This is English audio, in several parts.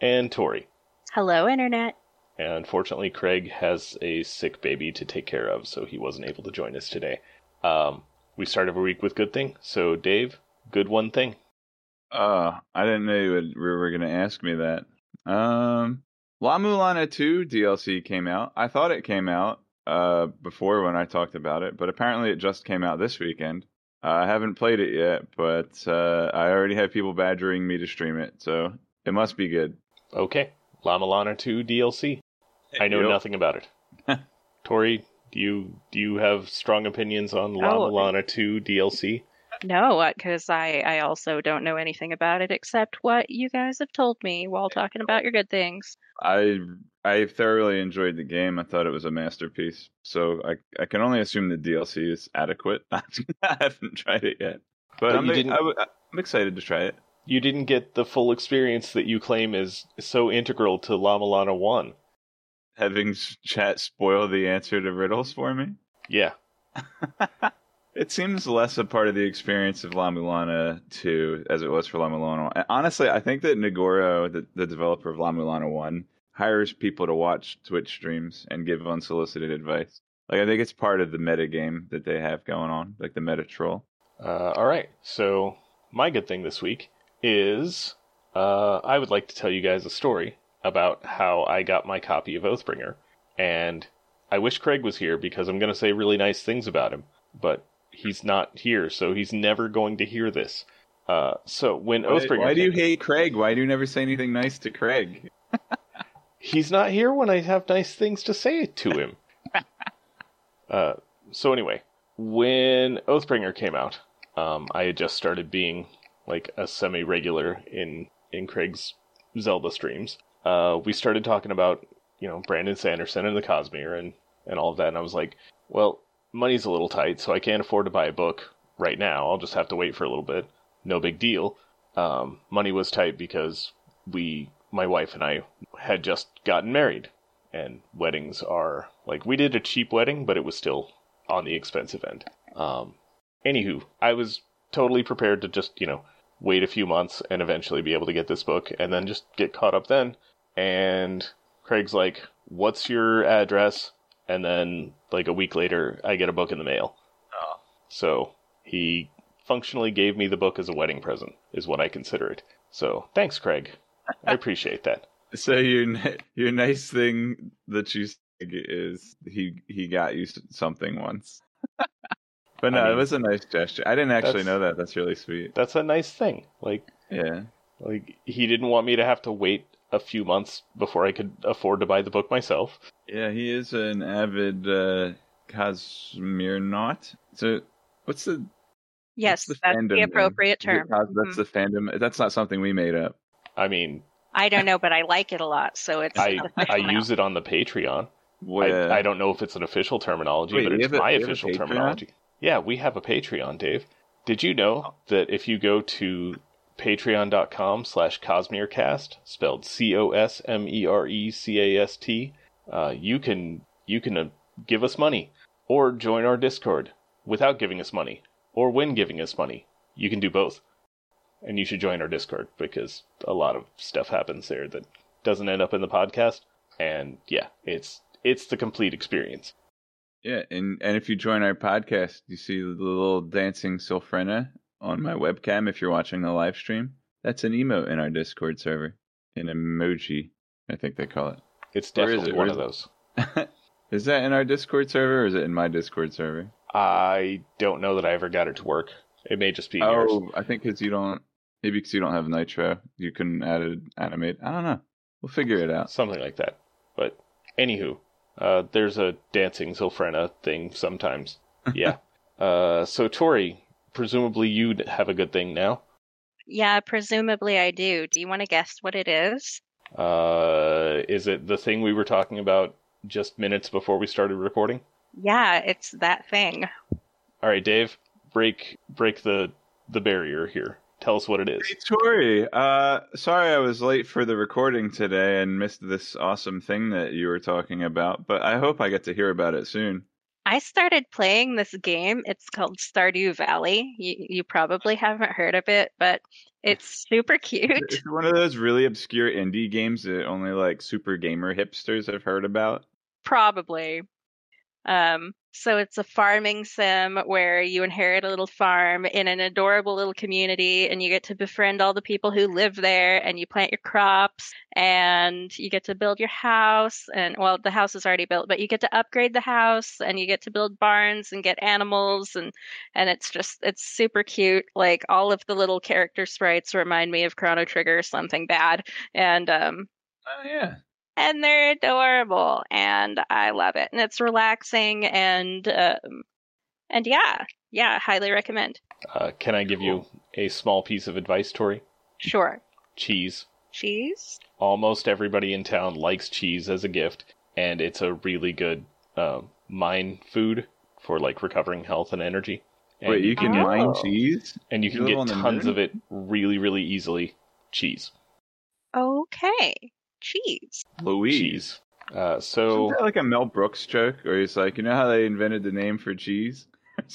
And Tori. Hello, Internet. And unfortunately, Craig has a sick baby to take care of, so he wasn't able to join us today. Um, we start every week with good thing. So, Dave, good one thing. Uh, I didn't know you would, were going to ask me that. Um, La Mulana 2 DLC came out. I thought it came out uh before when I talked about it, but apparently it just came out this weekend. Uh, I haven't played it yet, but uh, I already have people badgering me to stream it, so it must be good. Okay, La Mulana 2 DLC. I know Yep. nothing about it. Tori, do you do you have strong opinions on La Oh. Mulana 2 DLC? No, uh, because I, I also don't know anything about it except what you guys have told me while talking about your good things. I I thoroughly enjoyed the game. I thought it was a masterpiece. So I I can only assume the DLC is adequate. I haven't tried it yet, but, But I'm, you I, didn't- w- I'm excited to try it. You didn't get the full experience that you claim is so integral to La Mulana 1. Having chat spoil the answer to riddles for me. Yeah, It seems less a part of the experience of La Mulana 2 as it was for La Mulana 1. Honestly, I think that Nigoro, the, the developer of La Mulana 1, hires people to watch Twitch streams and give unsolicited advice. Like, I think it's part of the meta game that they have going on, like the meta troll. Uh, all right. So my good thing this week is uh, I would like to tell you guys a story about how I got my copy of Oathbringer, and I wish Craig was here because I'm going to say really nice things about him, but he's not here, so he's never going to hear this. Uh, so when Why, Oathbringer, why do you hate Craig? Why do you never say anything nice to Craig? he's not here when I have nice things to say to him. uh, so anyway, when Oathbringer came out, um, I had just started being like a semi-regular in in Craig's Zelda streams. Uh, we started talking about you know Brandon Sanderson and the Cosmere and and all of that, and I was like, well, money's a little tight, so I can't afford to buy a book right now. I'll just have to wait for a little bit. No big deal. Um, money was tight because we, my wife and I, had just gotten married, and weddings are like we did a cheap wedding, but it was still on the expensive end. Um, anywho, I was totally prepared to just you know wait a few months and eventually be able to get this book, and then just get caught up then. And Craig's like, "What's your address?" And then like a week later, I get a book in the mail. Oh. So he functionally gave me the book as a wedding present, is what I consider it. So thanks, Craig. I appreciate that. So your your nice thing that you is he he got you something once. But no, I it was a nice gesture. I didn't actually know that. That's really sweet. That's a nice thing. Like Yeah. like he didn't want me to have to wait a few months before I could afford to buy the book myself. Yeah, he is an avid uh Cosmere So what's the Yes, what's that's fandom the appropriate Is term. Cos- That's Mhm. the fandom. That's not something we made up. I mean, I don't know, but I like it a lot, so it's I I use it on the Patreon. Well, I, I don't know if it's an official terminology, Wait, but it's my you have a official terminology. Yeah, we have a Patreon, Dave. Did you know that if you go to patreon.com slash cosmerecast, spelled C-O-S-M-E-R-E-C-A-S-T, uh, you can you can uh, give us money or join our Discord without giving us money or when giving us money. You can do both. And you should join our Discord because a lot of stuff happens there that doesn't end up in the podcast. And yeah, it's it's the complete experience. Yeah, and and if you join our podcast, you see the little dancing Sylphrena on my webcam. If you're watching the live stream, that's an emote in our Discord server, an emoji, I think they call it. It's definitely it? one of those. is that in our Discord server or is it in my Discord server? I don't know that I ever got it to work. It may just be yours. Oh, I think because you don't, maybe because you don't have Nitro, you can add it, animate. I don't know. We'll figure it out. Something like that. But anywho, uh, there's a dancing Sylphrena thing sometimes. Yeah. uh, so Tori, presumably you have a good thing now. Yeah, presumably I do. Do you want to guess what it is? Uh, is it the thing we were talking about just minutes before we started recording? Yeah, it's that thing. All right, Dave, break break the the barrier here. Tell us what it is. Hey, Tori, uh, sorry I was late for the recording today and missed this awesome thing that you were talking about, but I hope I get to hear about it soon. I started playing this game. It's called Stardew Valley. You, you probably haven't heard of it, but it's super cute. It's one of those really obscure indie games that only like super gamer hipsters have heard about. Probably. Um, so it's a farming sim where you inherit a little farm in an adorable little community and you get to befriend all the people who live there and you plant your crops and you get to build your house and well the house is already built but you get to upgrade the house and you get to build barns and get animals and and it's just it's super cute like all of the little character sprites remind me of Chrono Trigger or something bad and um Oh yeah. And they're adorable and I love it and it's relaxing and um, and yeah yeah highly recommend Uh, can I give you a small piece of advice, Tori? sure Cheese. cheese Almost everybody in town likes cheese as a gift, and it's a really good uh, mind food for like recovering health and energy. And Wait, you can Oh. mine cheese? and you you can get tons of it really, really easily. Cheese. okay cheese Louise. Cheese. Uh, Isn't so that like a Mel Brooks joke? or he's like, you know how they invented the name for cheese?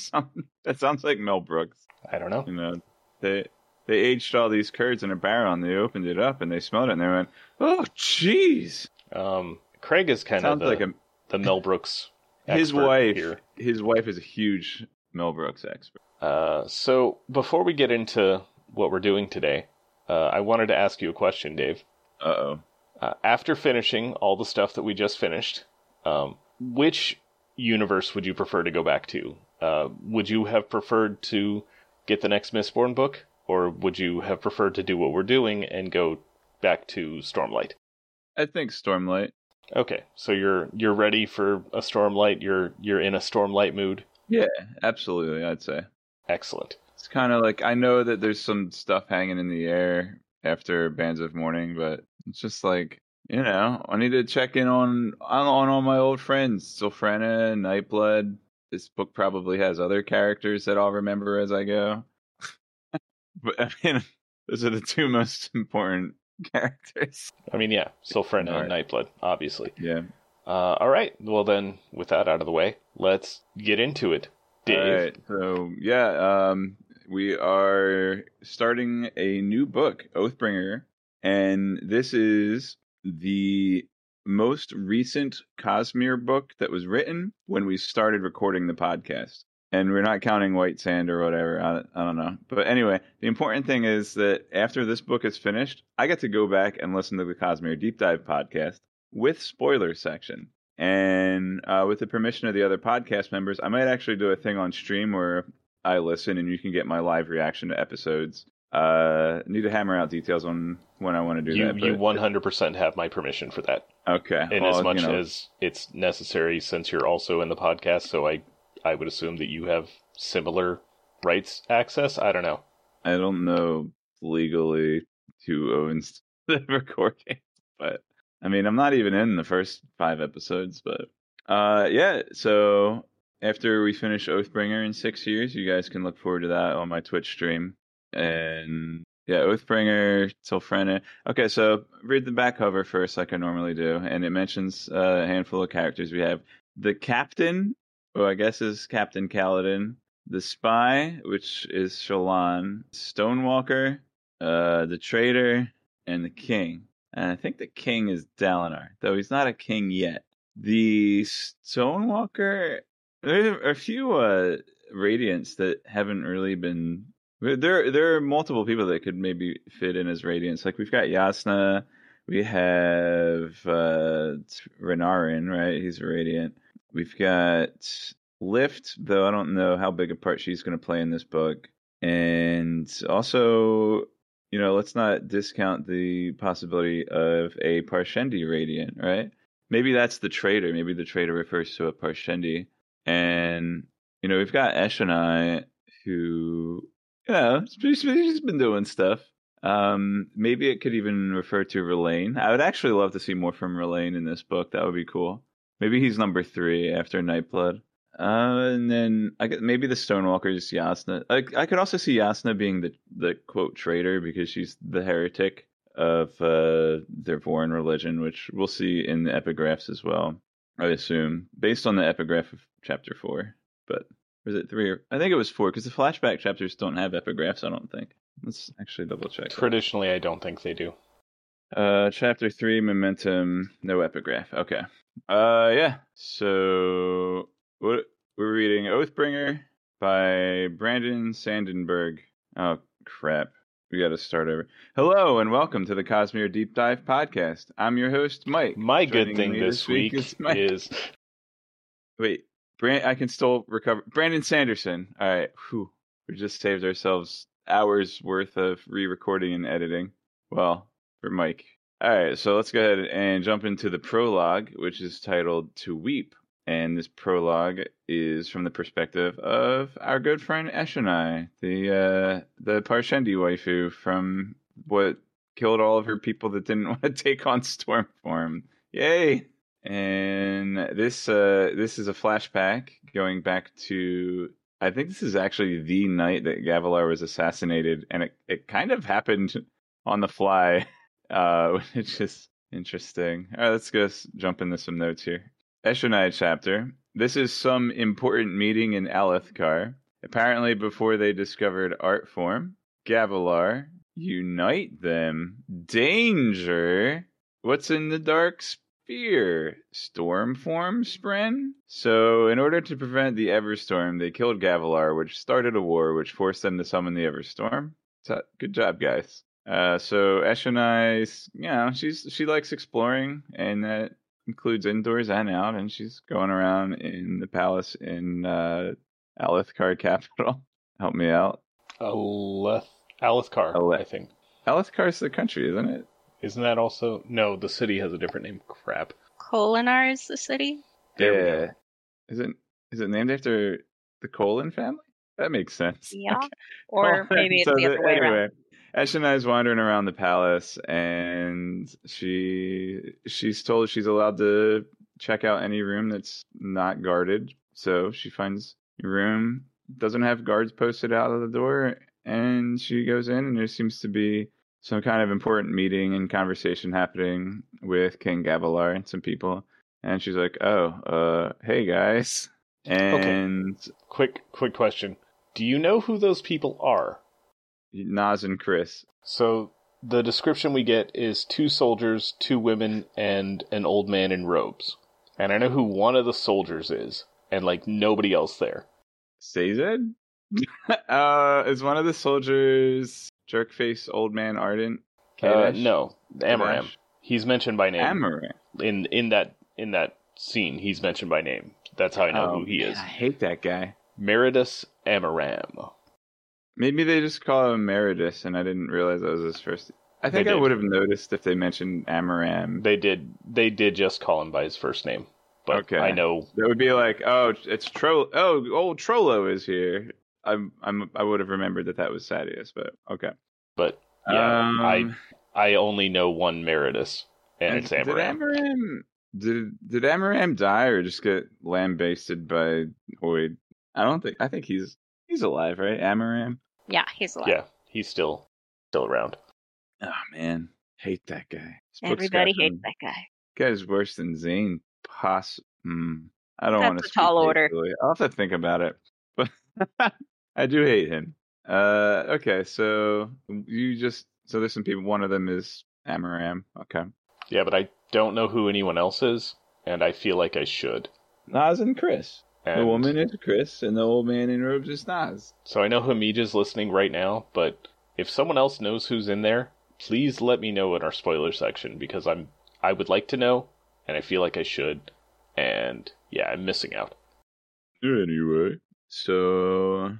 That sounds like Mel Brooks. I don't know. You know, they they aged all these curds in a barrel and they opened it up and they smelled it and they went, "Oh, cheese!" Um, Craig is kind Sounds of the, like a the Mel Brooks. his wife. here. His wife is a huge Mel Brooks expert. Uh, so before we get into what we're doing today, uh, I wanted to ask you a question, Dave. Uh oh. Uh, after finishing all the stuff that we just finished, um, which universe would you prefer to go back to? Uh, would you have preferred to get the next Mistborn book, or would you have preferred to do what we're doing and go back to Stormlight? I think Stormlight. Okay, so you're you're ready for a Stormlight. You're you're in a Stormlight mood. Yeah, absolutely. I'd say Excellent. it's kind of like I know that there's some stuff hanging in the air after Bands of Mourning, but it's just like you know, I need to check in on on, on all my old friends, Sylphrena, Nightblood. This book probably has other characters that I'll remember as I go. but I mean, those are the two most important characters. I mean, yeah, Sylphrena and Nightblood, obviously. Yeah. Uh, all right. Well, then, with that out of the way, let's get into it. Dave, All right. So yeah, um, we are starting a new book, Oathbringer, and this is the most recent Cosmere book that was written when we started recording the podcast. And we're not counting White Sand or whatever. I, I don't know. But anyway, the important thing is that after this book is finished, I get to go back and listen to the Cosmere Deep Dive podcast with spoiler section. And uh, with the permission of the other podcast members, I might actually do a thing on stream where I listen and you can get my live reaction to episodes. Uh, need to hammer out details on when I want to do you that. you 100% have my permission for that. okay? In well, as much you know, as it's necessary, since you're also in the podcast, so I I would assume that you have similar rights access. I don't know. I don't know legally who owns the recording, but I mean, I'm not even in the first five episodes, but uh, yeah. So after we finish Oathbringer in six years, you guys can look forward to that on my Twitch stream. And yeah, Oathbringer, Sylphrena. Okay, so read the back cover first, like I normally do, and it mentions uh, a handful of characters. We have the captain, who I guess is Captain Kaladin, the spy, which is Shallan, Stonewalker, uh, the traitor, and the king. And I think the king is Dalinar, though he's not a king yet. The Stonewalker, there are a few uh, radiants that haven't really been. There, there are multiple people that could maybe fit in as radiants. Like we've got Yasna, we have uh, Renarin, right? He's a radiant. We've got Lift, though I don't know how big a part she's going to play in this book. And also, you know, let's not discount the possibility of a Parshendi Radiant, right? Maybe that's the traitor. Maybe the traitor refers to a Parshendi. And, you know, we've got Eshonai, who, know, she's, she's been doing stuff. Um, maybe it could even refer to Rlain. I would actually love to see more from Rlain in this book. That would be cool. Maybe he's number three after Nightblood. Uh, and then I could, maybe the Stonewalkers, Yasna. I, I could also see Yasna being the the quote traitor because she's the heretic of uh, their foreign religion, which we'll see in the epigraphs as well. I assume based on the epigraph of chapter four, but was it three or I think it was four because the flashback chapters don't have epigraphs. I don't think. Let's actually double check. that. Traditionally, I don't think they do. Uh, chapter three, momentum, no epigraph. Okay. Uh, yeah. So what we're reading, Oathbringer by Brandon Sandenberg. Oh crap. We got to start over. Hello and welcome to the Cosmere Deep Dive podcast. I'm your host, Mike. My good thing this week is Mike. is Wait, Brand. I can still recover. Brandon Sanderson. All right. Whew. We just saved ourselves hours worth of re-recording and editing. Well, for Mike. All right. So let's go ahead and jump into the prologue, which is titled "To Weep." And this prologue is from the perspective of our good friend Eshonai, the uh, the Parshendi waifu from what killed all of her people that didn't want to take on Stormform. Yay! And this uh, this is a flashback going back to I think this is actually the night that Gavilar was assassinated, and it, it kind of happened on the fly, uh, which is interesting. All right, let's go jump into some notes here. Eshonai chapter. This is some important meeting in Alethkar. Apparently, before they discovered art form, Gavilar, unite them. Danger. What's in the dark sphere? Storm form, Spren? So, in order to prevent the Everstorm, they killed Gavilar, which started a war, which forced them to summon the Everstorm. So, good job, guys. Uh, so Eshonai, you know, she's she likes exploring, and that includes indoors and out, and she's going around in the palace in uh, Alethkar capital. Help me out. Aleth Alethkar, Aleth- I think. Alethkar's the country, isn't it? Isn't that also? No, the city has a different name. Crap. Kholinar is the city. There yeah. go. Is it is it named after the Kholin family? That makes sense. Yeah. Or maybe it's So the other way anyway, around. Eshonai's wandering around the palace, and she she's told she's allowed to check out any room that's not guarded. So she finds a room doesn't have guards posted out of the door, and she goes in, and there seems to be some kind of important meeting and conversation happening with King Gavilar and some people. And she's like, "Oh, uh, hey guys," and Quick, quick question. Do you know who those people are? Nas and Chris. So the description we get is two soldiers, two women, and an old man in robes. And I know who one of the soldiers is, and like nobody else there. Sazed? uh, is one of the soldiers jerkface old man Ardent? Uh, no, Amaram. Kadesh? He's mentioned by name Amaram. in in that in that scene. He's mentioned by name. That's how I know Oh, who he man, is. I hate that guy. Meridas Amaram. Maybe they just call him Meridas, and I didn't realize that was his first. I think I would have noticed if they mentioned Amaram. They did they did just call him by his first name, but Okay. I know That would be like, oh, it's Tro. Oh, old Trollo is here. I'm, I'm, I would have remembered that that was Sadeas, but okay. But yeah, Um, I I only know one Meridas, and, it's Did Amaram. Amaram did did Amaram die or just get lambasted by Hoid? I don't think. I think he's he's alive, right? Amaram. Yeah, he's alive. Yeah, he's still still around. Oh man, hate that guy. This Everybody got hates some- that guy. Guy's worse than Zane. Poss. Mm, I don't want to. a tall order. I'll have to think about it, but I do hate him. Uh, okay, so you just so there's some people. One of them is Amaram. Okay, Yeah, but I don't know who anyone else is, and I feel like I should. Nas and Chris. And The woman is Chris, and the old man in robes is Nas. So I know Hamija's listening right now, but if someone else knows who's in there, please let me know in our spoiler section because I'm I would like to know, and I feel like I should, and yeah, I'm missing out. Anyway, so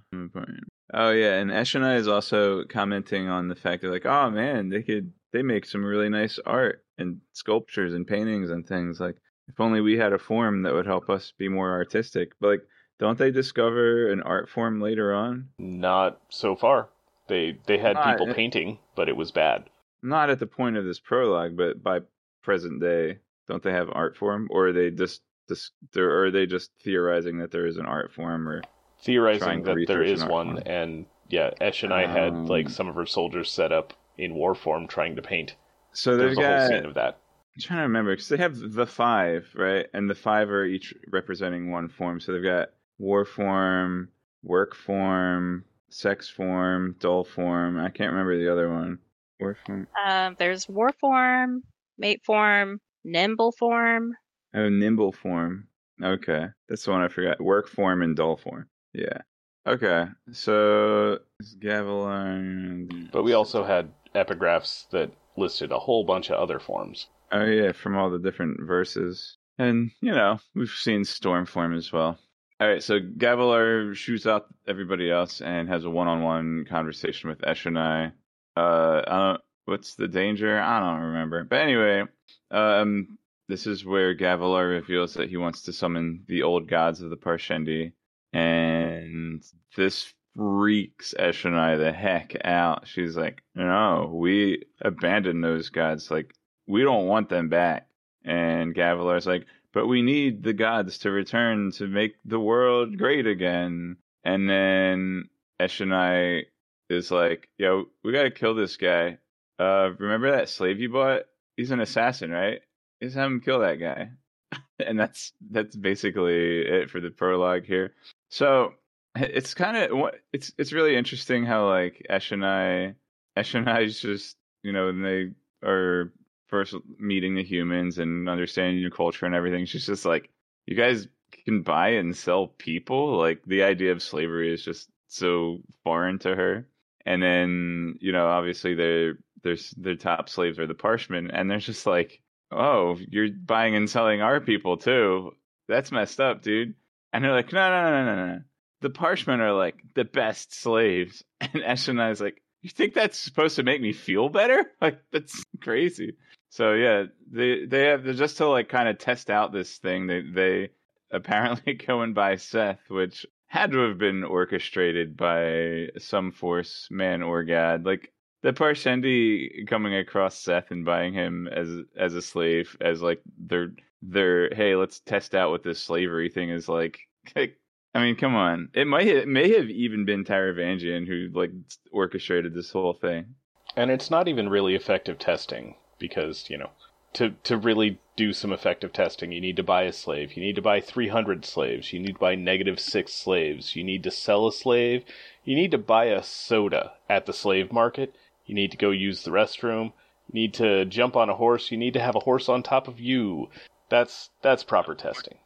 oh yeah, and Eshonai is also commenting on the fact that like, oh man, they could they make some really nice art and sculptures and paintings and things. Like, if only we had a form that would help us be more artistic. But like, don't they discover an art form later on? Not so far. They they had Ah, people painting, but it was bad. Not at the point of this prologue, but by present day, don't they have art form, or are they just just or are they just theorizing that there is an art form, or Theorizing that there is research is an art one, form. and yeah, Eshonai had like Um. some of her soldiers set up in war form trying to paint. so There's they've a whole got? scene of that. I'm trying to remember because they have the five, right? And the five are each representing one form. So they've got war form, work form, sex form, dull form. I can't remember the other one. War form. Um, there's war form, mate form, nimble form. Oh, nimble form. Okay, that's the one I forgot. Work form and dull form. Yeah. Okay, so Gavilar. But we also had epigraphs that listed a whole bunch of other forms. Oh yeah, from all the different verses. And, you know, we've seen Stormform as well. Alright, so Gavilar shoots out everybody else and has a one on one conversation with Eshonai. Uh I don't what's the danger? I don't remember. But anyway, um this is where Gavilar reveals that he wants to summon the old gods of the Parshendi. And this freaks Eshonai the heck out. She's like, No, we abandoned those gods. Like we don't want them back. And Gavilar's like, but we need the gods to return to make the world great again. And then Eshonai is like, yo, we gotta kill this guy. Uh, remember that slave you bought? He's an assassin, right? Just have him kill that guy. and that's that's basically it for the prologue here. So it's kind of it's it's really interesting how like Eshonai Eshonai's just you know when they are first meeting the humans and understanding your culture and everything. She's just like, you guys can buy and sell people. Like the idea of slavery is just so foreign to her. And then you know, obviously their their their top slaves are the Parshmen, and they're just like, oh, you're buying and selling our people too. That's messed up, dude. And they're like, no, no, no, no, no. no. The Parshmen are like the best slaves. And Eshonai's like, you think that's supposed to make me feel better? Like that's crazy. So yeah, they they have just to like kind of test out this thing. They they apparently go and buy Szeth, which had to have been orchestrated by some force, man or god. Like the Parshendi coming across Szeth and buying him as as a slave, as like their their hey, let's test out what this slavery thing is like. I mean, come on. It might it may have even been Taravangian who like orchestrated this whole thing. And it's not even really effective testing because, you know, to to really do some effective testing, you need to buy a slave. You need to buy 300 slaves. You need to buy negative 6 slaves. You need to sell a slave. You need to buy a soda at the slave market. You need to go use the restroom. You need to jump on a horse. You need to have a horse on top of you. That's that's proper testing.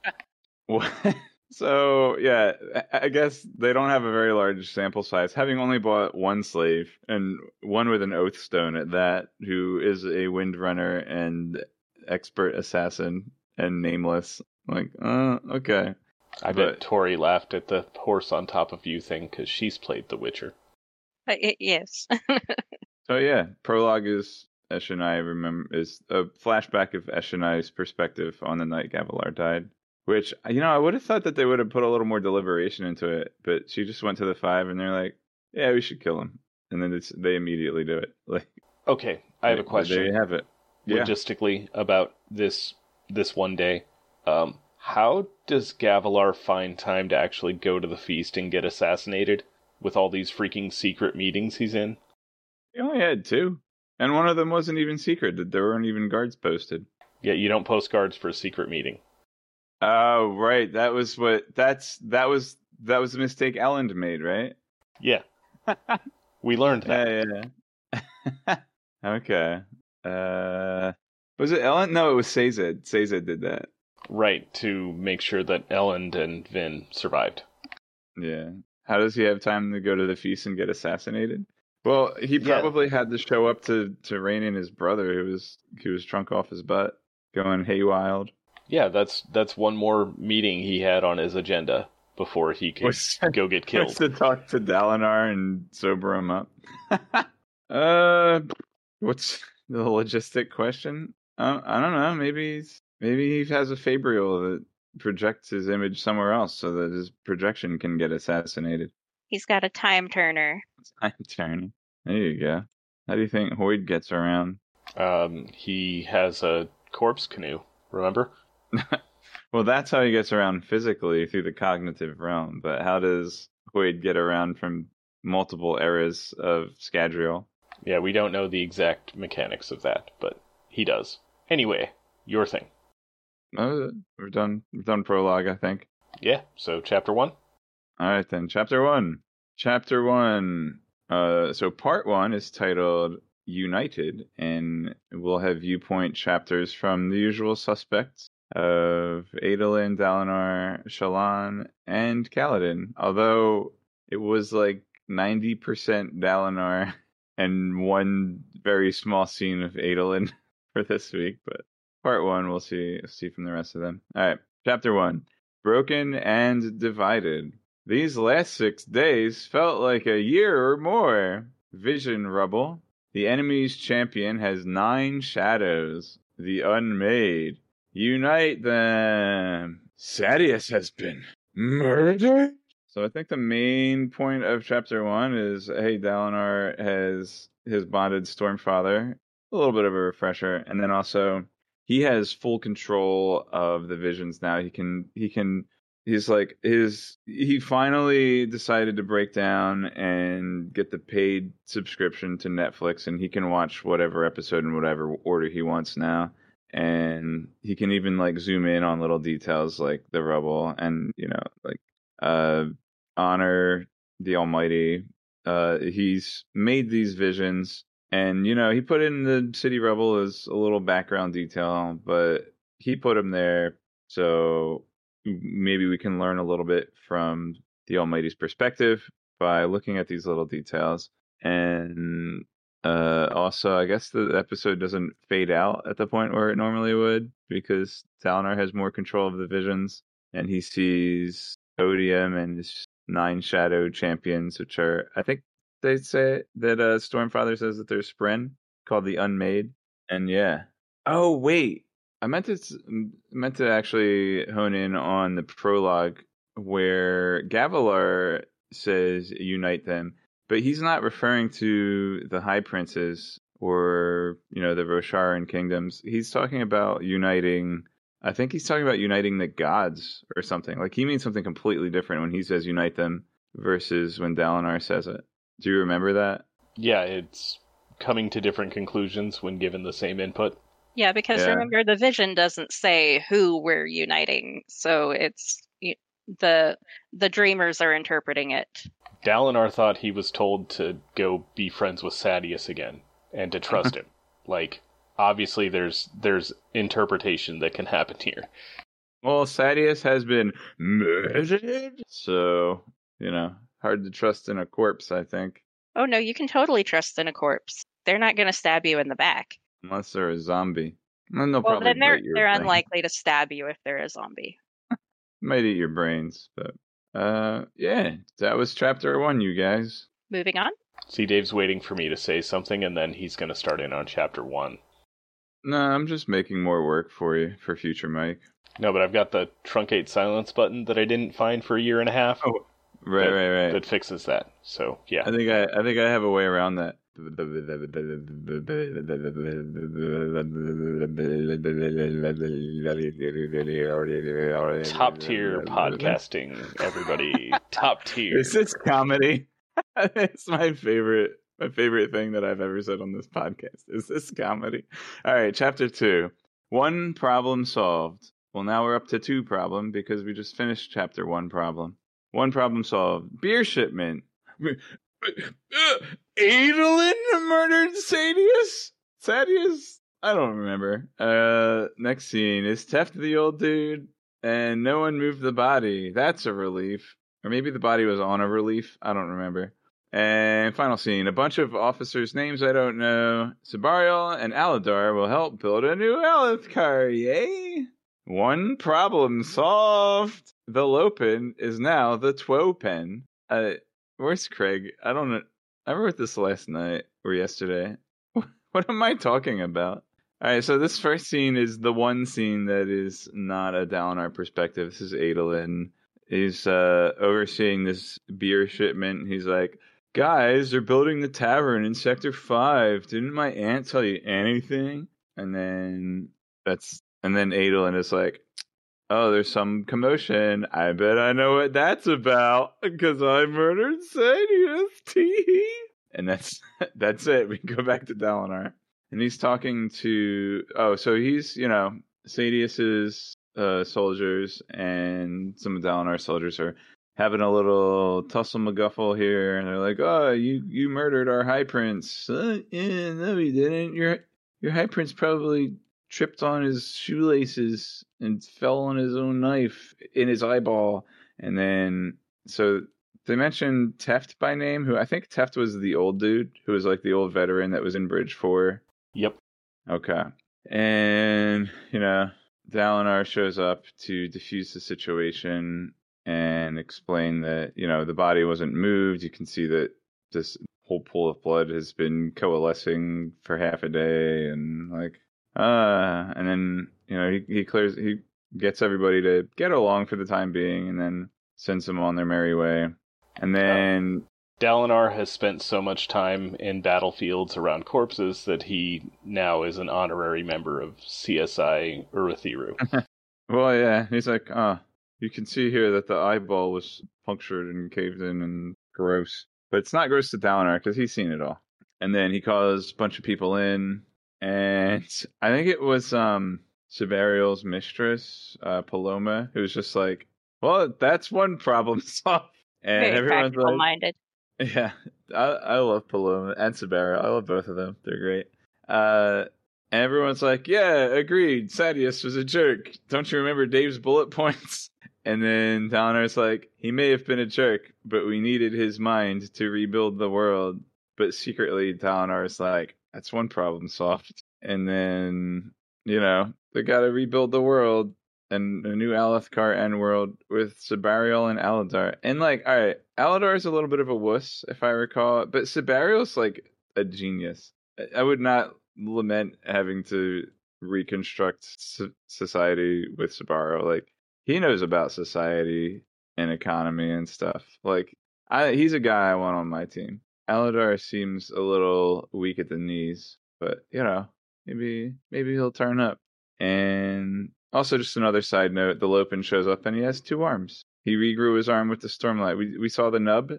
So yeah, I- I guess they don't have a very large sample size, having only bought one slave and one with an oath stone at that, who is a windrunner and expert assassin and nameless. Like, uh, okay. I But- bet Tori laughed at the horse on top of you thing because she's played The Witcher. Uh, yes. So yeah, prologue is Eshonai remember is a flashback of Eshonai's perspective on the night Gavilar died. Which you know, I would have thought that they would have put a little more deliberation into it, but she just went to the five and they're like, "Yeah, we should kill him," and then it's, they immediately do it. Like, Okay, I have a question. There you have it. Yeah. logistically about this this one day. Um, how does Gavilar find time to actually go to the feast and get assassinated with all these freaking secret meetings he's in? He only had two, and one of them wasn't even secret. That there weren't even guards posted. Yeah, you don't post guards for a secret meeting. Oh, right. That was what. That's that was that was the mistake Elend made, right? Yeah, we learned that. Yeah, yeah. okay. Uh, was it Elend? No, it was Sazed. Sazed did that. Right, to make sure that Elend and Vin survived. Yeah. How does he have time to go to the feast and get assassinated? Well, he Yeah. probably had to show up to to rein in his brother, who was who was drunk off his butt, going hay wild. Yeah, that's that's one more meeting he had on his agenda before he could Was- go get killed. To talk to Dalinar and sober him up. uh, what's the logistic question? Uh, I don't know. Maybe he's, maybe he has a Fabrial that projects his image somewhere else so that his projection can get assassinated. He's got a time turner. I'm turning. There you go. How do you think Hoid gets around? Um, he has a corpse canoe. Remember? well, that's how he gets around physically through the cognitive realm. But how does Hoid get around from multiple eras of Scadrial? Yeah, we don't know the exact mechanics of that, but he does. Anyway, your thing. Oh, we're done. We've done prologue, I think. Yeah. So chapter one. All right then. Chapter one. Chapter one. Uh, so part one is titled United, and we'll have viewpoint chapters from the usual suspects of Adolin, Dalinar, Shallan, and Kaladin. Although it was like 90% Dalinar and one very small scene of Adolin for this week, but part one we'll see see from the rest of them. All right, chapter one: Broken and divided. These last six days felt like a year or more. Vision rubble. The enemy's champion has nine shadows. The unmade. Unite them. Sadeas has been murdered. So I think the main point of chapter one is hey, Dalinar has his bonded Stormfather. A little bit of a refresher, and then also he has full control of the visions now. He can he can he's like his he finally decided to break down and get the paid subscription to Netflix and he can watch whatever episode in whatever order he wants now and he can even like zoom in on little details like the rubble and you know like uh honor the almighty. Uh he's made these visions and you know, he put in the city rebel as a little background detail, but he put him there so maybe we can learn a little bit from the Almighty's perspective by looking at these little details. And uh, also, I guess the episode doesn't fade out at the point where it normally would because Dalinar has more control of the visions and he sees Odium and his nine shadow champions, which are, I think, they say that uh, Stormfather says that there's Spren called the Unmade, and yeah. Oh wait, I meant to meant to actually hone in on the prologue where Gavilar says unite them, but he's not referring to the High Princes or you know the Rosharan kingdoms. He's talking about uniting. I think he's talking about uniting the gods or something. Like he means something completely different when he says unite them versus when Dalinar says it. Do you remember that? Yeah, it's coming to different conclusions when given the same input. Yeah, because yeah. remember the vision doesn't say who we're uniting, so it's the the dreamers are interpreting it. Dalinar thought he was told to go be friends with Sadeas again and to trust him. Like obviously there's there's interpretation that can happen here. Well, Sadeas has been murdered, so you know hard to trust in a corpse, I think. Oh no, you can totally trust in a corpse. They're not going to stab you in the back. Unless they're a zombie. Then they'll well, then they're they're brain. unlikely to stab you if they're a zombie. Might eat your brains, but uh, yeah, that was chapter one, you guys. Moving on. See, Dave's waiting for me to say something, and then he's going to start in on chapter one. No, I'm just making more work for you for future Mike. No, but I've got the truncate silence button that I didn't find for a year and a half. Oh, Right, that, right, right. That fixes that. So yeah. I think I I think I have a way around that. Top tier podcasting, everybody. Top tier. This Is comedy? it's my favorite my favorite thing that I've ever said on this podcast. Is this comedy? All right, chapter two. One problem solved. Well, now we're up to two problem because we just finished chapter one problem. One problem solved. Beer shipment. Adolin murdered Sadeas? Sadeas? I don't remember. Uh, next scene is Teft the old dude, and no one moved the body. That's a relief. Or maybe the body was on a relief. I don't remember. And final scene, a bunch of officers' names I don't know. Sebarial and Aladar will help build a new Alethkar, yay! One problem solved. The Lopen is now the Twopen. Uh, where's Craig? I don't know. I wrote this last night or yesterday. what am I talking about? All right, so this first scene is the one scene that is not a Dalinar perspective. This is Adolin. He's uh, overseeing this beer shipment. He's like, guys, they're building the tavern in Sector Five. Didn't my aunt tell you anything? And then that's and then Adolin is like, oh, there's some commotion. I bet I know what that's about because I murdered Sadeas. Tee And that's that's it. We go back to Dalinar, and he's talking to. Oh, so he's you know Sadeas's uh, soldiers and some of Dalinar's soldiers are having a little tussle McGuffle here, and they're like, "Oh, you you murdered our High Prince." Uh, yeah, no, he didn't. Your your High Prince probably tripped on his shoelaces and fell on his own knife in his eyeball. And then, so they mentioned Teft by name, who I think Teft was the old dude who was like the old veteran that was in Bridge 4. Yep. Okay. And, you know, Dalinar shows up to defuse the situation and explain that, you know, the body wasn't moved. You can see that this whole pool of blood has been coalescing for half a day and like uh, and then you know he he clears he gets everybody to get along for the time being, and then sends them on their merry way. And then Dalinar has spent so much time in battlefields around corpses that he now is an honorary member of CSI Urithiru. well, yeah, he's like, oh, you can see here that the eyeball was punctured and caved in and gross. But it's not gross to Dalinar because he's seen it all. And then he calls a bunch of people in, and I think it was um Sebarial's mistress, uh, Palona, who's just like, "Well, that's one problem solved." And Very everyone's like, minded. "Yeah, I, I love Palona and Sebarial. I love both of them. They're great." Uh, and everyone's like, "Yeah, agreed. Sadeas was a jerk. Don't you remember Dave's bullet points?" And then Dalinar's like, "He may have been a jerk, but we needed his mind to rebuild the world." But secretly, Dalinar's like, that's one problem solved. And then, you know, they got to rebuild the world and a new Alethkar end world with Sebarial and Aladar. And like, all right, Aladar is a little bit of a wuss, if I recall, but Sebarial's like a genius. I would not lament having to reconstruct society with Sebarial. Like, he knows about society and economy and stuff. Like, I, he's a guy I want on my team. Aladar seems a little weak at the knees, but you know, maybe maybe he'll turn up. And also, just another side note: the Lopen shows up and he has two arms. He regrew his arm with the Stormlight. We we saw the nub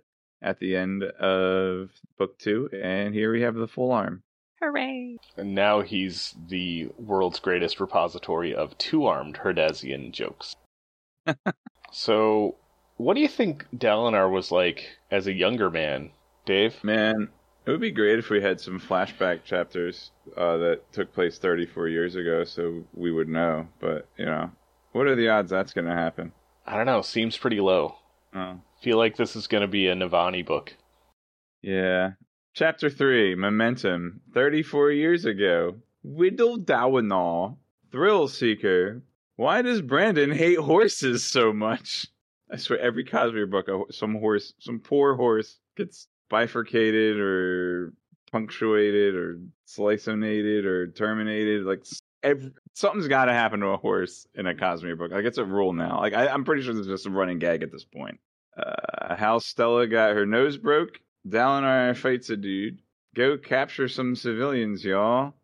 at the end of book two, and here we have the full arm. Hooray! And now he's the world's greatest repository of two-armed Herdazian jokes. so, what do you think Dalinar was like as a younger man Dave? Man, it would be great if we had some flashback chapters uh, that took place 34 years ago so we would know. But, you know, what are the odds that's going to happen? I don't know. Seems pretty low. Oh. Feel like this is going to be a Navani book. Yeah. Chapter 3 Momentum. 34 years ago. Whittle Dawanaw. Thrill Seeker. Why does Brandon hate horses so much? I swear, every Cosmere book, some horse, some poor horse gets bifurcated or punctuated or sliceonated or terminated. Like every, something's got to happen to a horse in a Cosmere book. Like it's a rule now. Like I, am pretty sure there's just a running gag at this point. Uh, how Stella got her nose broke. Dalinar fights a dude. Go capture some civilians, y'all.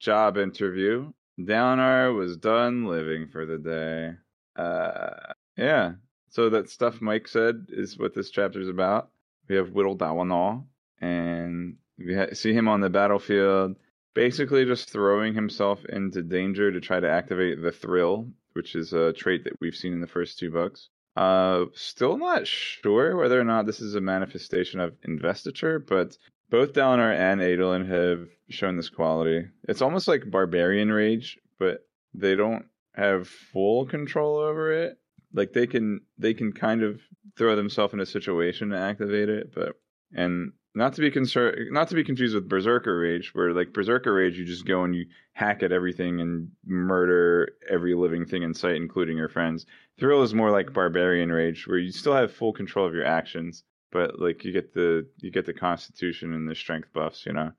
Job interview. Dalinar was done living for the day. Uh, yeah. So that stuff Mike said is what this chapter's about. We have Whittle Dawanaw, and we ha- see him on the battlefield, basically just throwing himself into danger to try to activate the thrill, which is a trait that we've seen in the first two books. Uh, still not sure whether or not this is a manifestation of investiture, but both Dalinar and Adolin have shown this quality. It's almost like barbarian rage, but they don't have full control over it like they can they can kind of throw themselves in a situation to activate it, but and not to be concerned not to be confused with berserker rage where like berserker rage you just go and you hack at everything and murder every living thing in sight including your friends. Thrill is more like barbarian rage where you still have full control of your actions but like you get the you get the constitution and the strength buffs you know?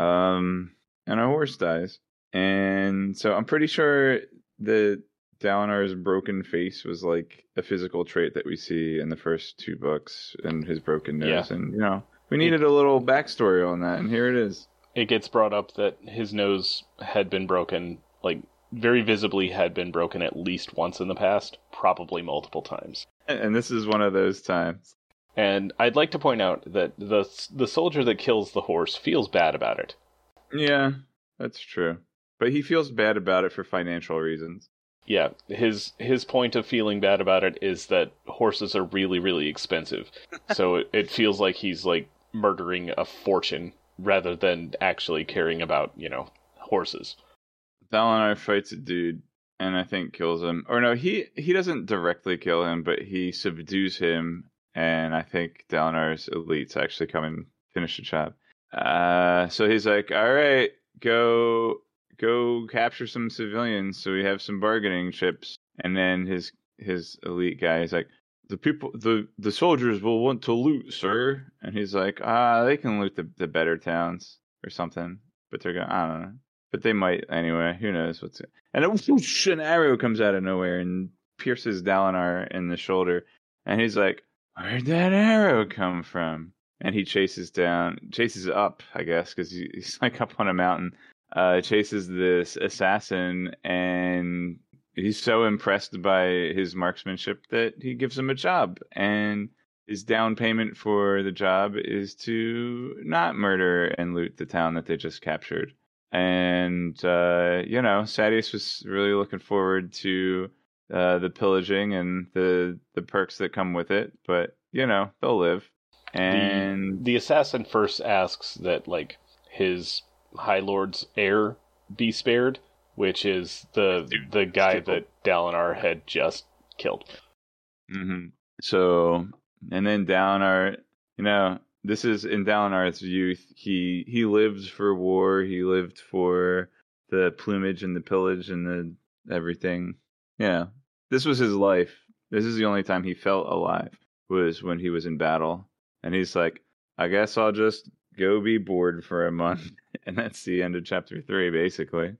Um and a horse dies. And so i'm pretty sure the Dalinar's broken face was like a physical trait that we see in the first two books and his broken nose. Yeah. And, you know, we needed a little backstory on that, and here it is. It gets brought up that his nose had been broken, like very visibly had been broken at least once in the past, probably multiple times. And this is one of those times. And I'd like to point out that the the soldier that kills the horse feels bad about it. Yeah, that's true. But he feels bad about it for financial reasons. Yeah, his his point of feeling bad about it is that horses are really really expensive. so it, it feels like he's like murdering a fortune rather than actually caring about, you know, horses. Dalinar fights a dude and I think kills him. Or no, he he doesn't directly kill him, but he subdues him and I think Dalinar's elites actually come and finish the job. Uh so he's like, All right, go go capture some civilians so we have some bargaining chips. And then his his elite guy is like, the people the the soldiers will want to loot, sir. And he's like, ah, they can loot the, the better towns or something. But they're going I don't know. But they might anyway. Who knows what's it? And a whoosh, an arrow comes out of nowhere and pierces Dalinar in the shoulder. And he's like, Where'd that arrow come from? And he chases down, chases up, I guess, because he's like up on a mountain. Uh, chases this assassin, and he's so impressed by his marksmanship that he gives him a job. And his down payment for the job is to not murder and loot the town that they just captured. And uh, you know, Sadeas was really looking forward to uh, the pillaging and the the perks that come with it. But you know, they'll live. And The assassin first asks that like his High Lord's heir be spared, which is the the guy that Dalinar had just killed. hmm So, and then Dalinar, you know, this is in Dalinar's youth. He he lived for war. He lived for the plumage and the pillage and the everything. Yeah, this was his life. This is the only time he felt alive was when he was in battle. And he's like, I guess I'll just go be bored for a month. And that's the end of chapter three, basically.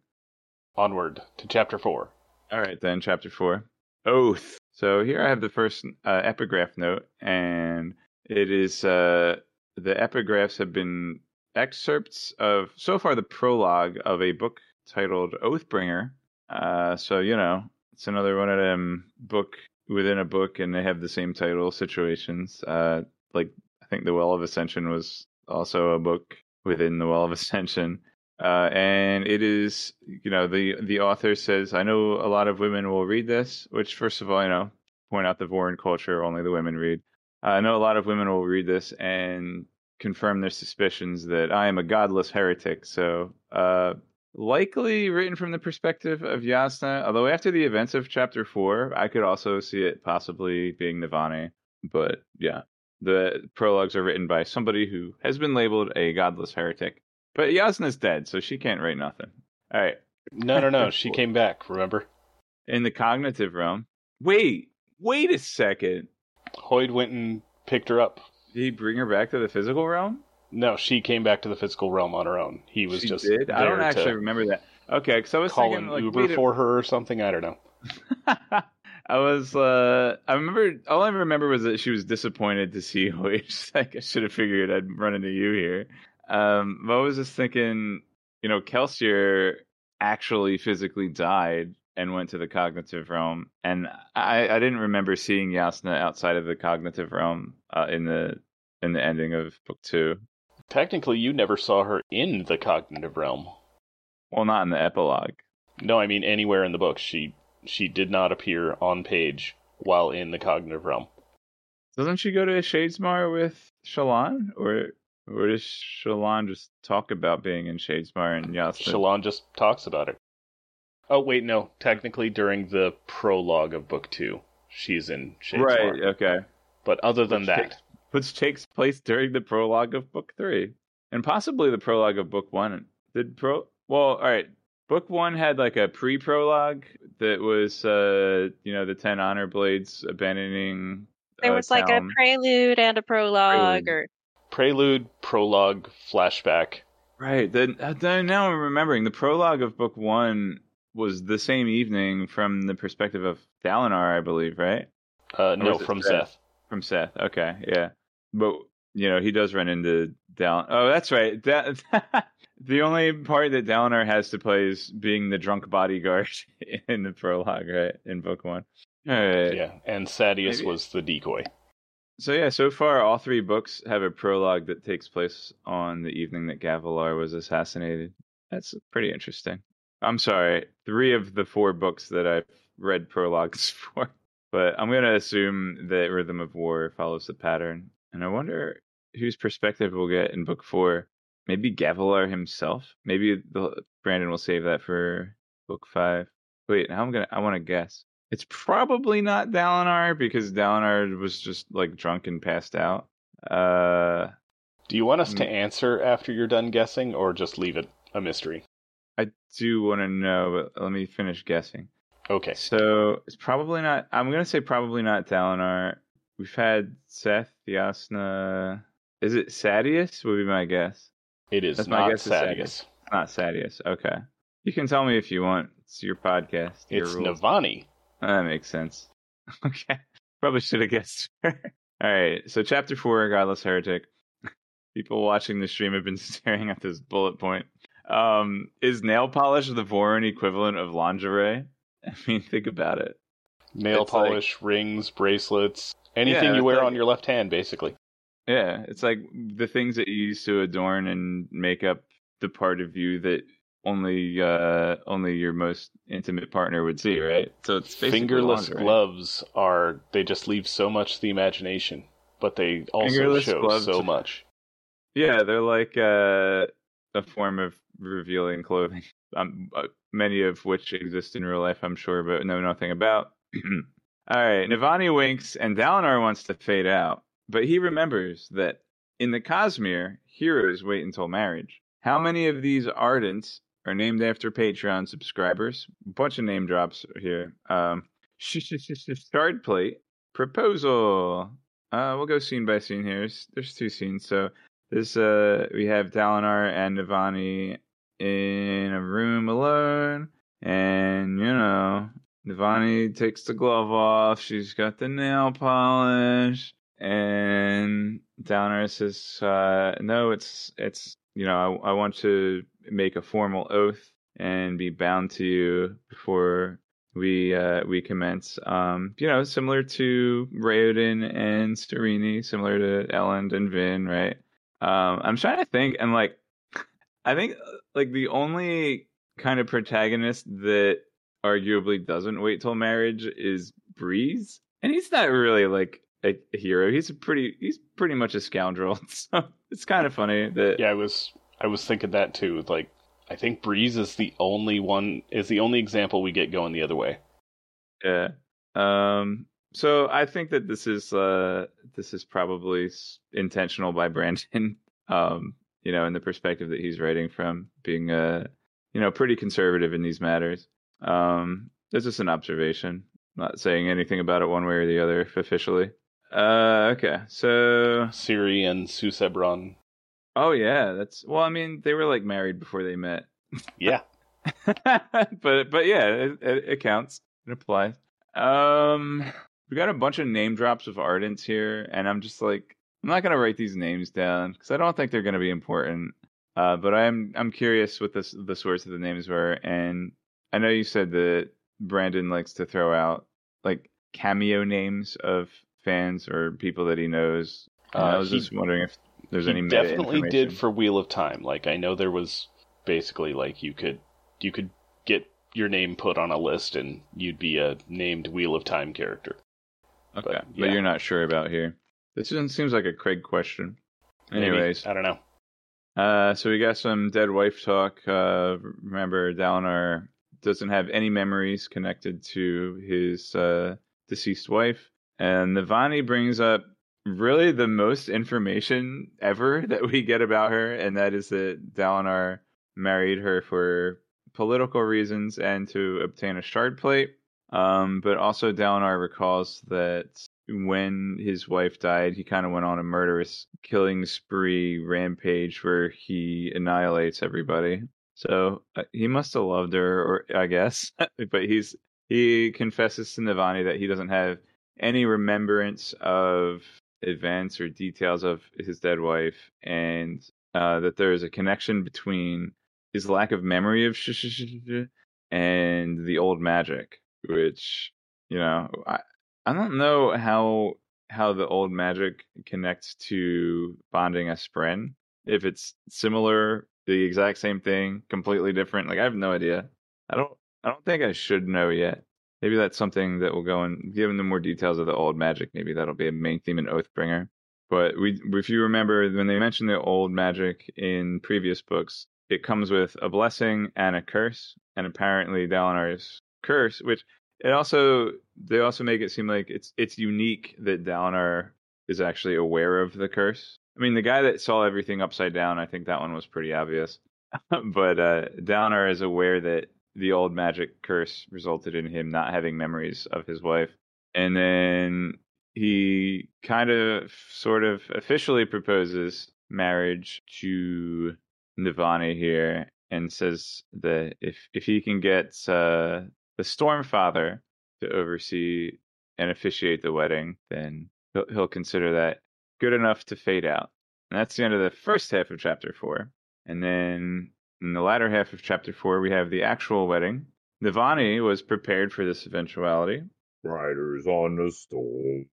Onward to chapter four. All right, then, chapter four Oath. So here I have the first uh, epigraph note, and it is uh, the epigraphs have been excerpts of so far the prologue of a book titled Oathbringer. Uh, so, you know, it's another one of them book within a book, and they have the same title situations. Uh, like, I think The Well of Ascension was also a book within the Well of Ascension. Uh, and it is, you know, the the author says, I know a lot of women will read this, which first of all, you know, point out the Vorin culture, only the women read. Uh, I know a lot of women will read this and confirm their suspicions that I am a godless heretic. So, uh, likely written from the perspective of Jasnah, although after the events of chapter four, I could also see it possibly being Navani. But yeah, the prologues are written by somebody who has been labeled a godless heretic. But Jasnah's dead, so she can't write nothing. All right. No, no, no. she came back. Remember, In the cognitive realm. Wait, wait a second. Hoid went and picked her up. Did he bring her back to the physical realm? No, she came back to the physical realm on her own. He was she just did. I don't actually remember that. Okay, because I was call thinking like, Uber for her or something. I don't know. I was. uh I remember. All I remember was that she was disappointed to see. She's like, I should have figured I'd run into you here. Um, but I was just thinking, you know, Kelsier actually physically died and went to the cognitive realm, and I, I didn't remember seeing Jasnah outside of the cognitive realm uh, in the in the ending of book two. Technically, you never saw her in the cognitive realm. Well, not in the epilogue. No, I mean anywhere in the book. She she did not appear on page while in the cognitive realm. Doesn't she go to Shadesmar with Shallan, or or does Shallan just talk about being in Shadesmar and Jasnah? Shallan just talks about it. Oh wait, no. Technically, during the prologue of book two, she's in Shadesmar. right? Okay. But other than Which that, takes- which takes place during the prologue of book three, and possibly the prologue of book one. Did pro? Well, all right. Book one had like a pre-prologue that was, uh, you know, the ten honor blades abandoning. There uh, was like a prelude and a prologue, Prelude. or prelude, prologue, flashback. Right. Then, uh, now I'm remembering the prologue of book one was the same evening from the perspective of Dalinar, I believe, right? Uh, no, from Szeth? Szeth. From Szeth. Okay, yeah. But you know, he does run into Dal. Oh, that's right. Da- the only part that Dalinar has to play is being the drunk bodyguard in the prologue, right? In book one. All right. Yeah, and Sadeas Maybe- was the decoy. So yeah, so far all three books have a prologue that takes place on the evening that Gavilar was assassinated. That's pretty interesting. I'm sorry, three of the four books that I've read prologues for, but I'm gonna assume that Rhythm of War follows the pattern, and I wonder whose perspective we'll get in book four. Maybe Gavilar himself. Maybe the, Brandon will save that for book five. Wait, I'm gonna. I want to guess. It's probably not Dalinar because Dalinar was just like drunk and passed out. Uh, Do you want us to answer after you're done guessing, or just leave it a mystery? I do want to know, but let me finish guessing. Okay. So it's probably not. I'm gonna say probably not Dalinar. We've had Szeth, Jasnah. Is it Sadeas? Would be my guess. It is That's my not guess is Sadeas. Not Sadeas. Okay. You can tell me if you want. It's your podcast. Your It's rules. Navani. That makes sense. Okay. Probably should have guessed. All right. So, chapter four, Godless Heretic. People watching the stream have been staring at this bullet point. Um, is nail polish the Vorin equivalent of lingerie? I mean, think about it. Nail It's like- polish, rings, bracelets, anything Yeah, you wear like- on your left hand, basically. Yeah, it's like the things that you use to adorn and make up the part of you that only uh only your most intimate partner would see, right? So it's basically Fingerless gloves are they just leave so much to the imagination, but they also Fingerless show so much. Yeah, they're like uh, a form of revealing clothing. Um, uh, many of which exist in real life, I'm sure, but know nothing about. All right, Navani winks, and Dalinar wants to fade out, but he remembers that in the Cosmere, heroes wait until marriage. How many of these ardents are named after Patreon subscribers? bunch of name drops here. Um, start plate proposal. Uh, we'll go scene by scene here. There's, there's two scenes, so this uh we have Dalinar and Navani in a room alone, and you know Navani takes the glove off. She's got the nail polish, and Dalinar says, uh, "No, it's it's you know I, I want to make a formal oath and be bound to you before." We uh, we commence, um, you know, similar to Raoden and Sarene, similar to Elend and Vin, right? Um, I'm trying to think, and like, I think uh, like the only kind of protagonist that arguably doesn't wait till marriage is Breeze, and he's not really like a, a hero. He's a pretty, he's pretty much a scoundrel. So it's kind of funny that Yeah, I was I was thinking that too. Like I think Breeze is the only one is the only example we get going the other way. Yeah. Um. So I think that this is uh this is probably intentional by Brandon. Um. You know, in the perspective that he's writing from, being uh, you know, pretty conservative in these matters. Um. This is an observation. Not saying anything about it one way or the other officially. Uh. Okay. So. Siri and Susebron. Oh yeah. That's well. I mean, they were like married before they met. Yeah. but but yeah, it, it, counts. It applies. Um, we got a bunch of name drops of Ardents here, and I'm just like, I'm not gonna write these names down because I don't think they're gonna be important. Uh, but I'm I'm curious what this the source of the names were, and I know you said that Brandon likes to throw out like cameo names of fans or people that he knows. And I Uh, was he- just wondering if there's he any definitely did for Wheel of Time. Like I know there was basically like you could you could get your name put on a list and you'd be a named Wheel of Time character. Okay, But, but, you're not sure about here. This seems like a Craig question. Maybe. Anyways, I don't know. uh, so we got some dead wife talk. Uh, remember, Dalinar doesn't have any memories connected to his uh, deceased wife, and Navani brings up really the most information ever that we get about her, and that is that Dalinar married her for political reasons and to obtain a shard plate. Um, but also Dalinar recalls that when his wife died, he kind of went on a murderous killing spree rampage where he annihilates everybody. So uh, he must have loved her, or I guess. but he's he confesses to Navani that he doesn't have any remembrance of events or details of his dead wife, and uh, that there is a connection between his lack of memory of and the old magic, which you know I I don't know how how the old magic connects to bonding a spren. If it's similar, the exact same thing, completely different. Like I have no idea. I don't I don't think I should know yet. Maybe that's something that will go and given the more details of the old magic, maybe that'll be a main theme in Oathbringer. But we, if you remember, when they mentioned the old magic in previous books, it comes with a blessing and a curse, and apparently Dalinar's curse, which it also they also make it seem like it's it's unique that Dalinar is actually aware of the curse. I mean, the guy that saw everything upside down, I think that one was pretty obvious. but uh, Dalinar is aware that the old magic curse resulted in him not having memories of his wife, and then he kind of sort of officially proposes marriage to Navani here and says that if if he can get uh, the Stormfather to oversee and officiate the wedding, then he'll, he'll consider that good enough to fade out. And that's the end of the first half of chapter four. And then in the latter half of chapter four, we have the actual wedding. Navani was prepared for this eventuality. Riders on the storm.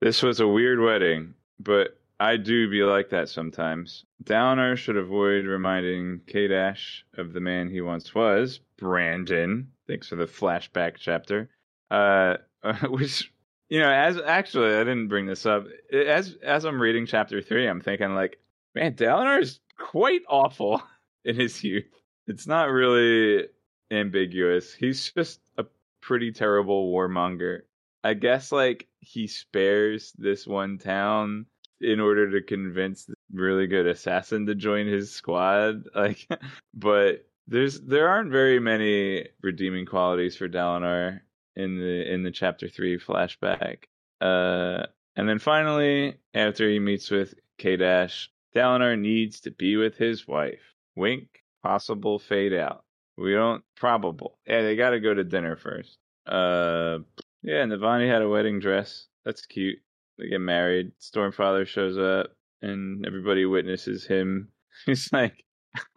This was a weird wedding, but I do be like that sometimes. Downer should avoid reminding Kadash of the man he once was, Brandon. Thanks for the flashback chapter. Uh, which you know, as actually, I didn't bring this up. As as I'm reading chapter three, I'm thinking like, man, is quite awful in his youth. It's not really ambiguous. He's just a pretty terrible warmonger. I guess like he spares this one town in order to convince this really good assassin to join his squad. Like, but there's there aren't very many redeeming qualities for Dalinar in the in the chapter three flashback. Uh, and then finally, after he meets with Kadash, Dalinar needs to be with his wife. Wink, possible fade out. We don't probable. Yeah, they got to go to dinner first. Uh, yeah, Navani had a wedding dress. That's cute. They get married. Stormfather shows up, and everybody witnesses him. He's like,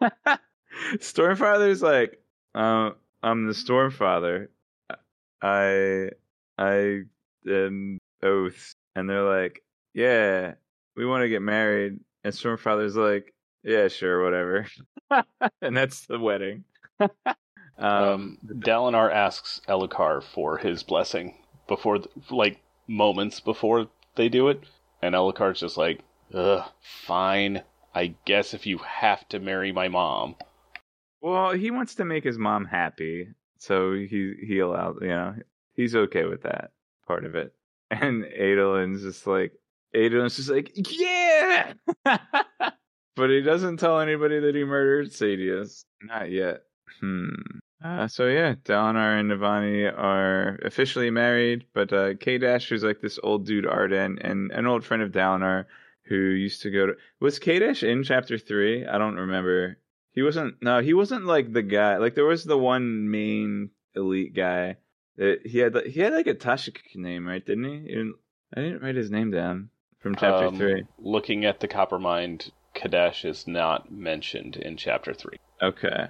Stormfather's like, uh, I'm the Stormfather. I, I am oath, and they're like, yeah, we want to get married. And Stormfather's like, yeah, sure, whatever. and that's the wedding. um, um, Dalinar asks Elhokar for his blessing before, the, like, moments before they do it. And Elhokar's just like, ugh, fine. I guess if you have to marry my mom. Well, he wants to make his mom happy, so he he allowed, you know, he's okay with that part of it. And Adolin's just like, Adolin's just like, yeah! but he doesn't tell anybody that he murdered Sadeas. Not yet. Hmm. Uh, so yeah, Dalinar and Navani are officially married, but uh, Kadash, who's like this old dude Arden, and an old friend of Dalinar, who used to go to was Kadash in chapter three? I don't remember. He wasn't. No, he wasn't like the guy. Like there was the one main elite guy that he had. He had like a Tashikk name, right? Didn't he? I didn't write his name down from chapter um, three. Looking at the Coppermind, Kadash is not mentioned in chapter three. Okay.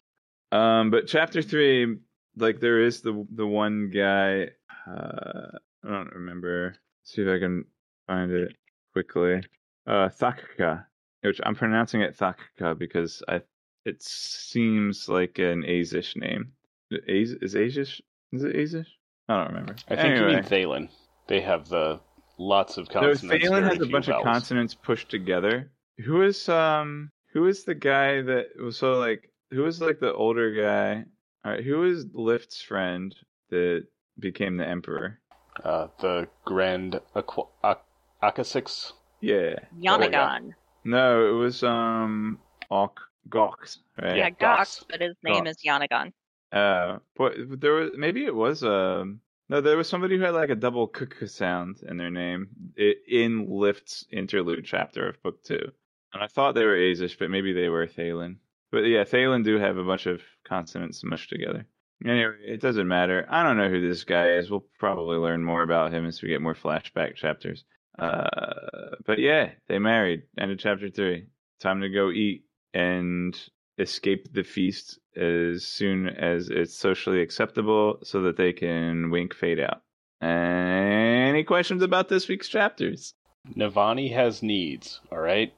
Um, but chapter three, like there is the the one guy. Uh, I don't remember. Let's see if I can find it quickly. Uh, Thakka, which I'm pronouncing it Thakka because I it seems like an Azish name. Az, is Azish? Is it Azish? I don't remember. I think anyway. you mean Thaylen. They have the lots of consonants. No, Thaylen has a bunch vowels. of consonants pushed together. Who is um? Who is the guy that was so like? Who was like the older guy? All right, who is Lift's friend that became the emperor? Uh, the Grand Aqu- Ak- Aqasix. Yeah. Yanagawn. No, it was um Ok Gox, right? Yeah, Gox, but his name Gox. is Yanagawn. Uh, but there was maybe it was um no, there was somebody who had like a double k sound in their name in Lift's interlude chapter of book two, and I thought they were Azish, but maybe they were Thaylen. But yeah, Thaylen do have a bunch of consonants mushed together. Anyway, it doesn't matter. I don't know who this guy is. We'll probably learn more about him as we get more flashback chapters. Uh, but yeah, they married. End of chapter three. Time to go eat and escape the feast as soon as it's socially acceptable so that they can wink fade out. Any questions about this week's chapters? Navani has needs, all right?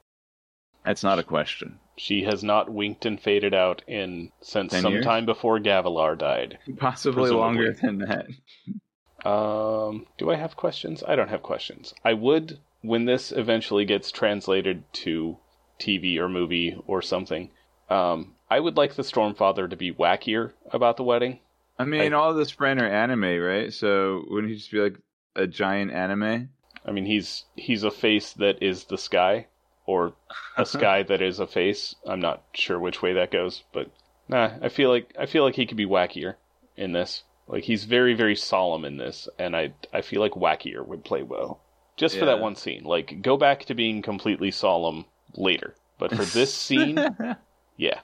That's not a question. She has not winked and faded out in since Ten some years? time before Gavilar died. Possibly Presumably. longer than that. Um, do I have questions? I don't have questions. I would, when this eventually gets translated to TV or movie or something, um, I would like the Stormfather to be wackier about the wedding. I mean, I- all this friend are anime, right? So wouldn't he just be like a giant anime? I mean, he's he's a face that is the sky, or a sky that is a face. I'm not sure which way that goes, but nah, I feel like I feel like he could be wackier in this. Like he's very very solemn in this, and I I feel like wackier would play well. Just for that one scene. Like go back to being completely solemn later, but for this scene, yeah,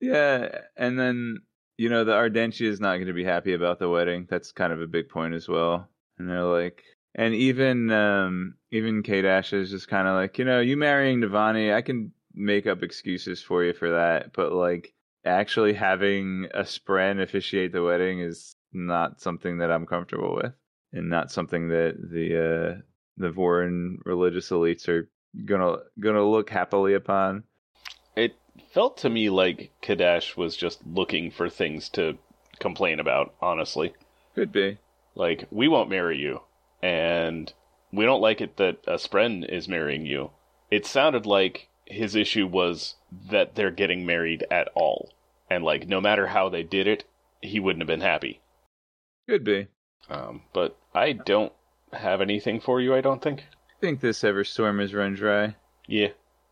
yeah, and then you know the Ardentia is not going to be happy about the wedding. That's kind of a big point as well. And they're like, and even um even Kadash is just kind of like, you know, you marrying Navani, I can make up excuses for you for that, but like actually having a spren officiate the wedding is not something that I'm comfortable with, and not something that the uh the Vorin religious elites are gonna gonna look happily upon. Felt to me like Kadash was just looking for things to complain about. Honestly. Could be. Like, we won't marry you, and we don't like it that a Spren is marrying you. It sounded like his issue was that they're getting married at all. And, like, no matter how they did it, he wouldn't have been happy. Could be. Um, but I don't have anything for you, I don't think. I think this Everstorm has run dry. Yeah.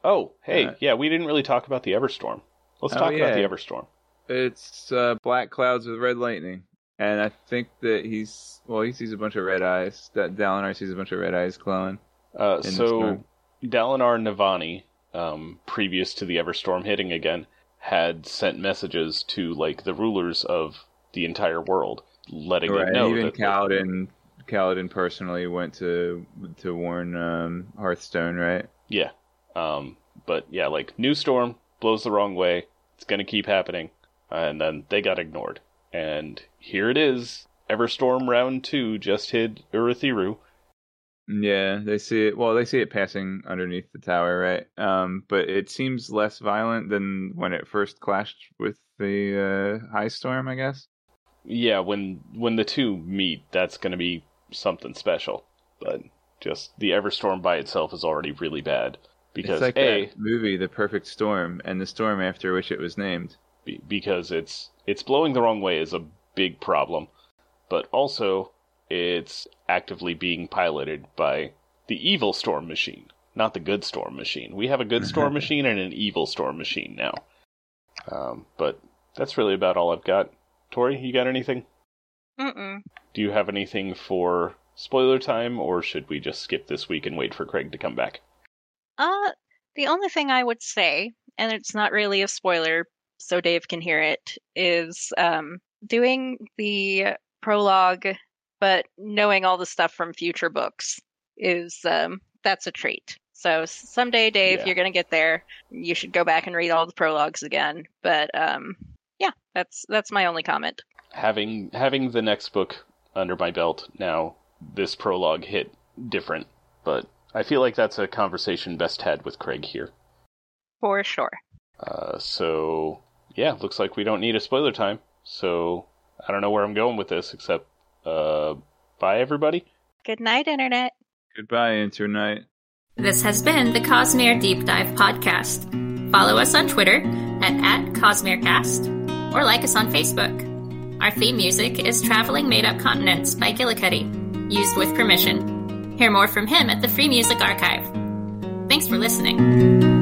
Oh, hey, Uh, yeah, we didn't really talk about the Everstorm. Let's Oh, talk about the. Everstorm. It's uh, black clouds with red lightning, and I think that he's well. He sees a bunch of red eyes. That Dalinar sees a bunch of red eyes glowing. Uh, so. Dalinar Navani, um, previous to the Everstorm hitting again, had sent messages to like the rulers of the entire world, letting Right. them know Even that Kaladin, Kaladin personally went to to warn um, Hearthstone. Right. yeah. Um, but yeah, like new storm blows the wrong way. It's gonna keep happening, and then they got ignored. And here it is. Everstorm round two just hit Urithiru. Yeah, they see it. Well, they see it passing underneath the tower, right? Um, but it seems less violent than when it first clashed with the uh, high storm. I guess. Yeah, when when the two meet, that's gonna be something special. But just the Everstorm by itself is already really bad because it's like a that movie, The Perfect Storm, and the storm after which it was named. be- because it's it's blowing the wrong way is a big problem, but also it's actively being piloted by the evil storm machine, not the good storm machine. We have a good storm machine and an evil storm machine now. Um, but that's really about all I've got. Tori, you got anything? Mm-mm. Do you have anything for spoiler time, or should we just skip this week and wait for Craig to come back? Uh, the only thing I would say, and it's not really a spoiler, so Dave can hear it, is um, doing the prologue, but knowing all the stuff from future books is um, that's a treat. So someday, Dave, Yeah. you're gonna get there. You should go back and read all the prologues again. But um, yeah, that's that's my only comment. Having having the next book under my belt now, this prologue hit different, but I feel like that's a conversation best had with Craig here. For sure. Uh, so yeah, looks like we don't need a spoiler time. So I don't know where I'm going with this, except uh, bye everybody. Good night, Internet. Goodbye, Internet. This has been the Cosmere Deep Dive Podcast. Follow us on Twitter at, at CosmereCast or like us on Facebook. Our theme music is Traveling Made Up Continents by Gillicuddy, used with permission. Hear more from him at the Free Music Archive. Thanks for listening.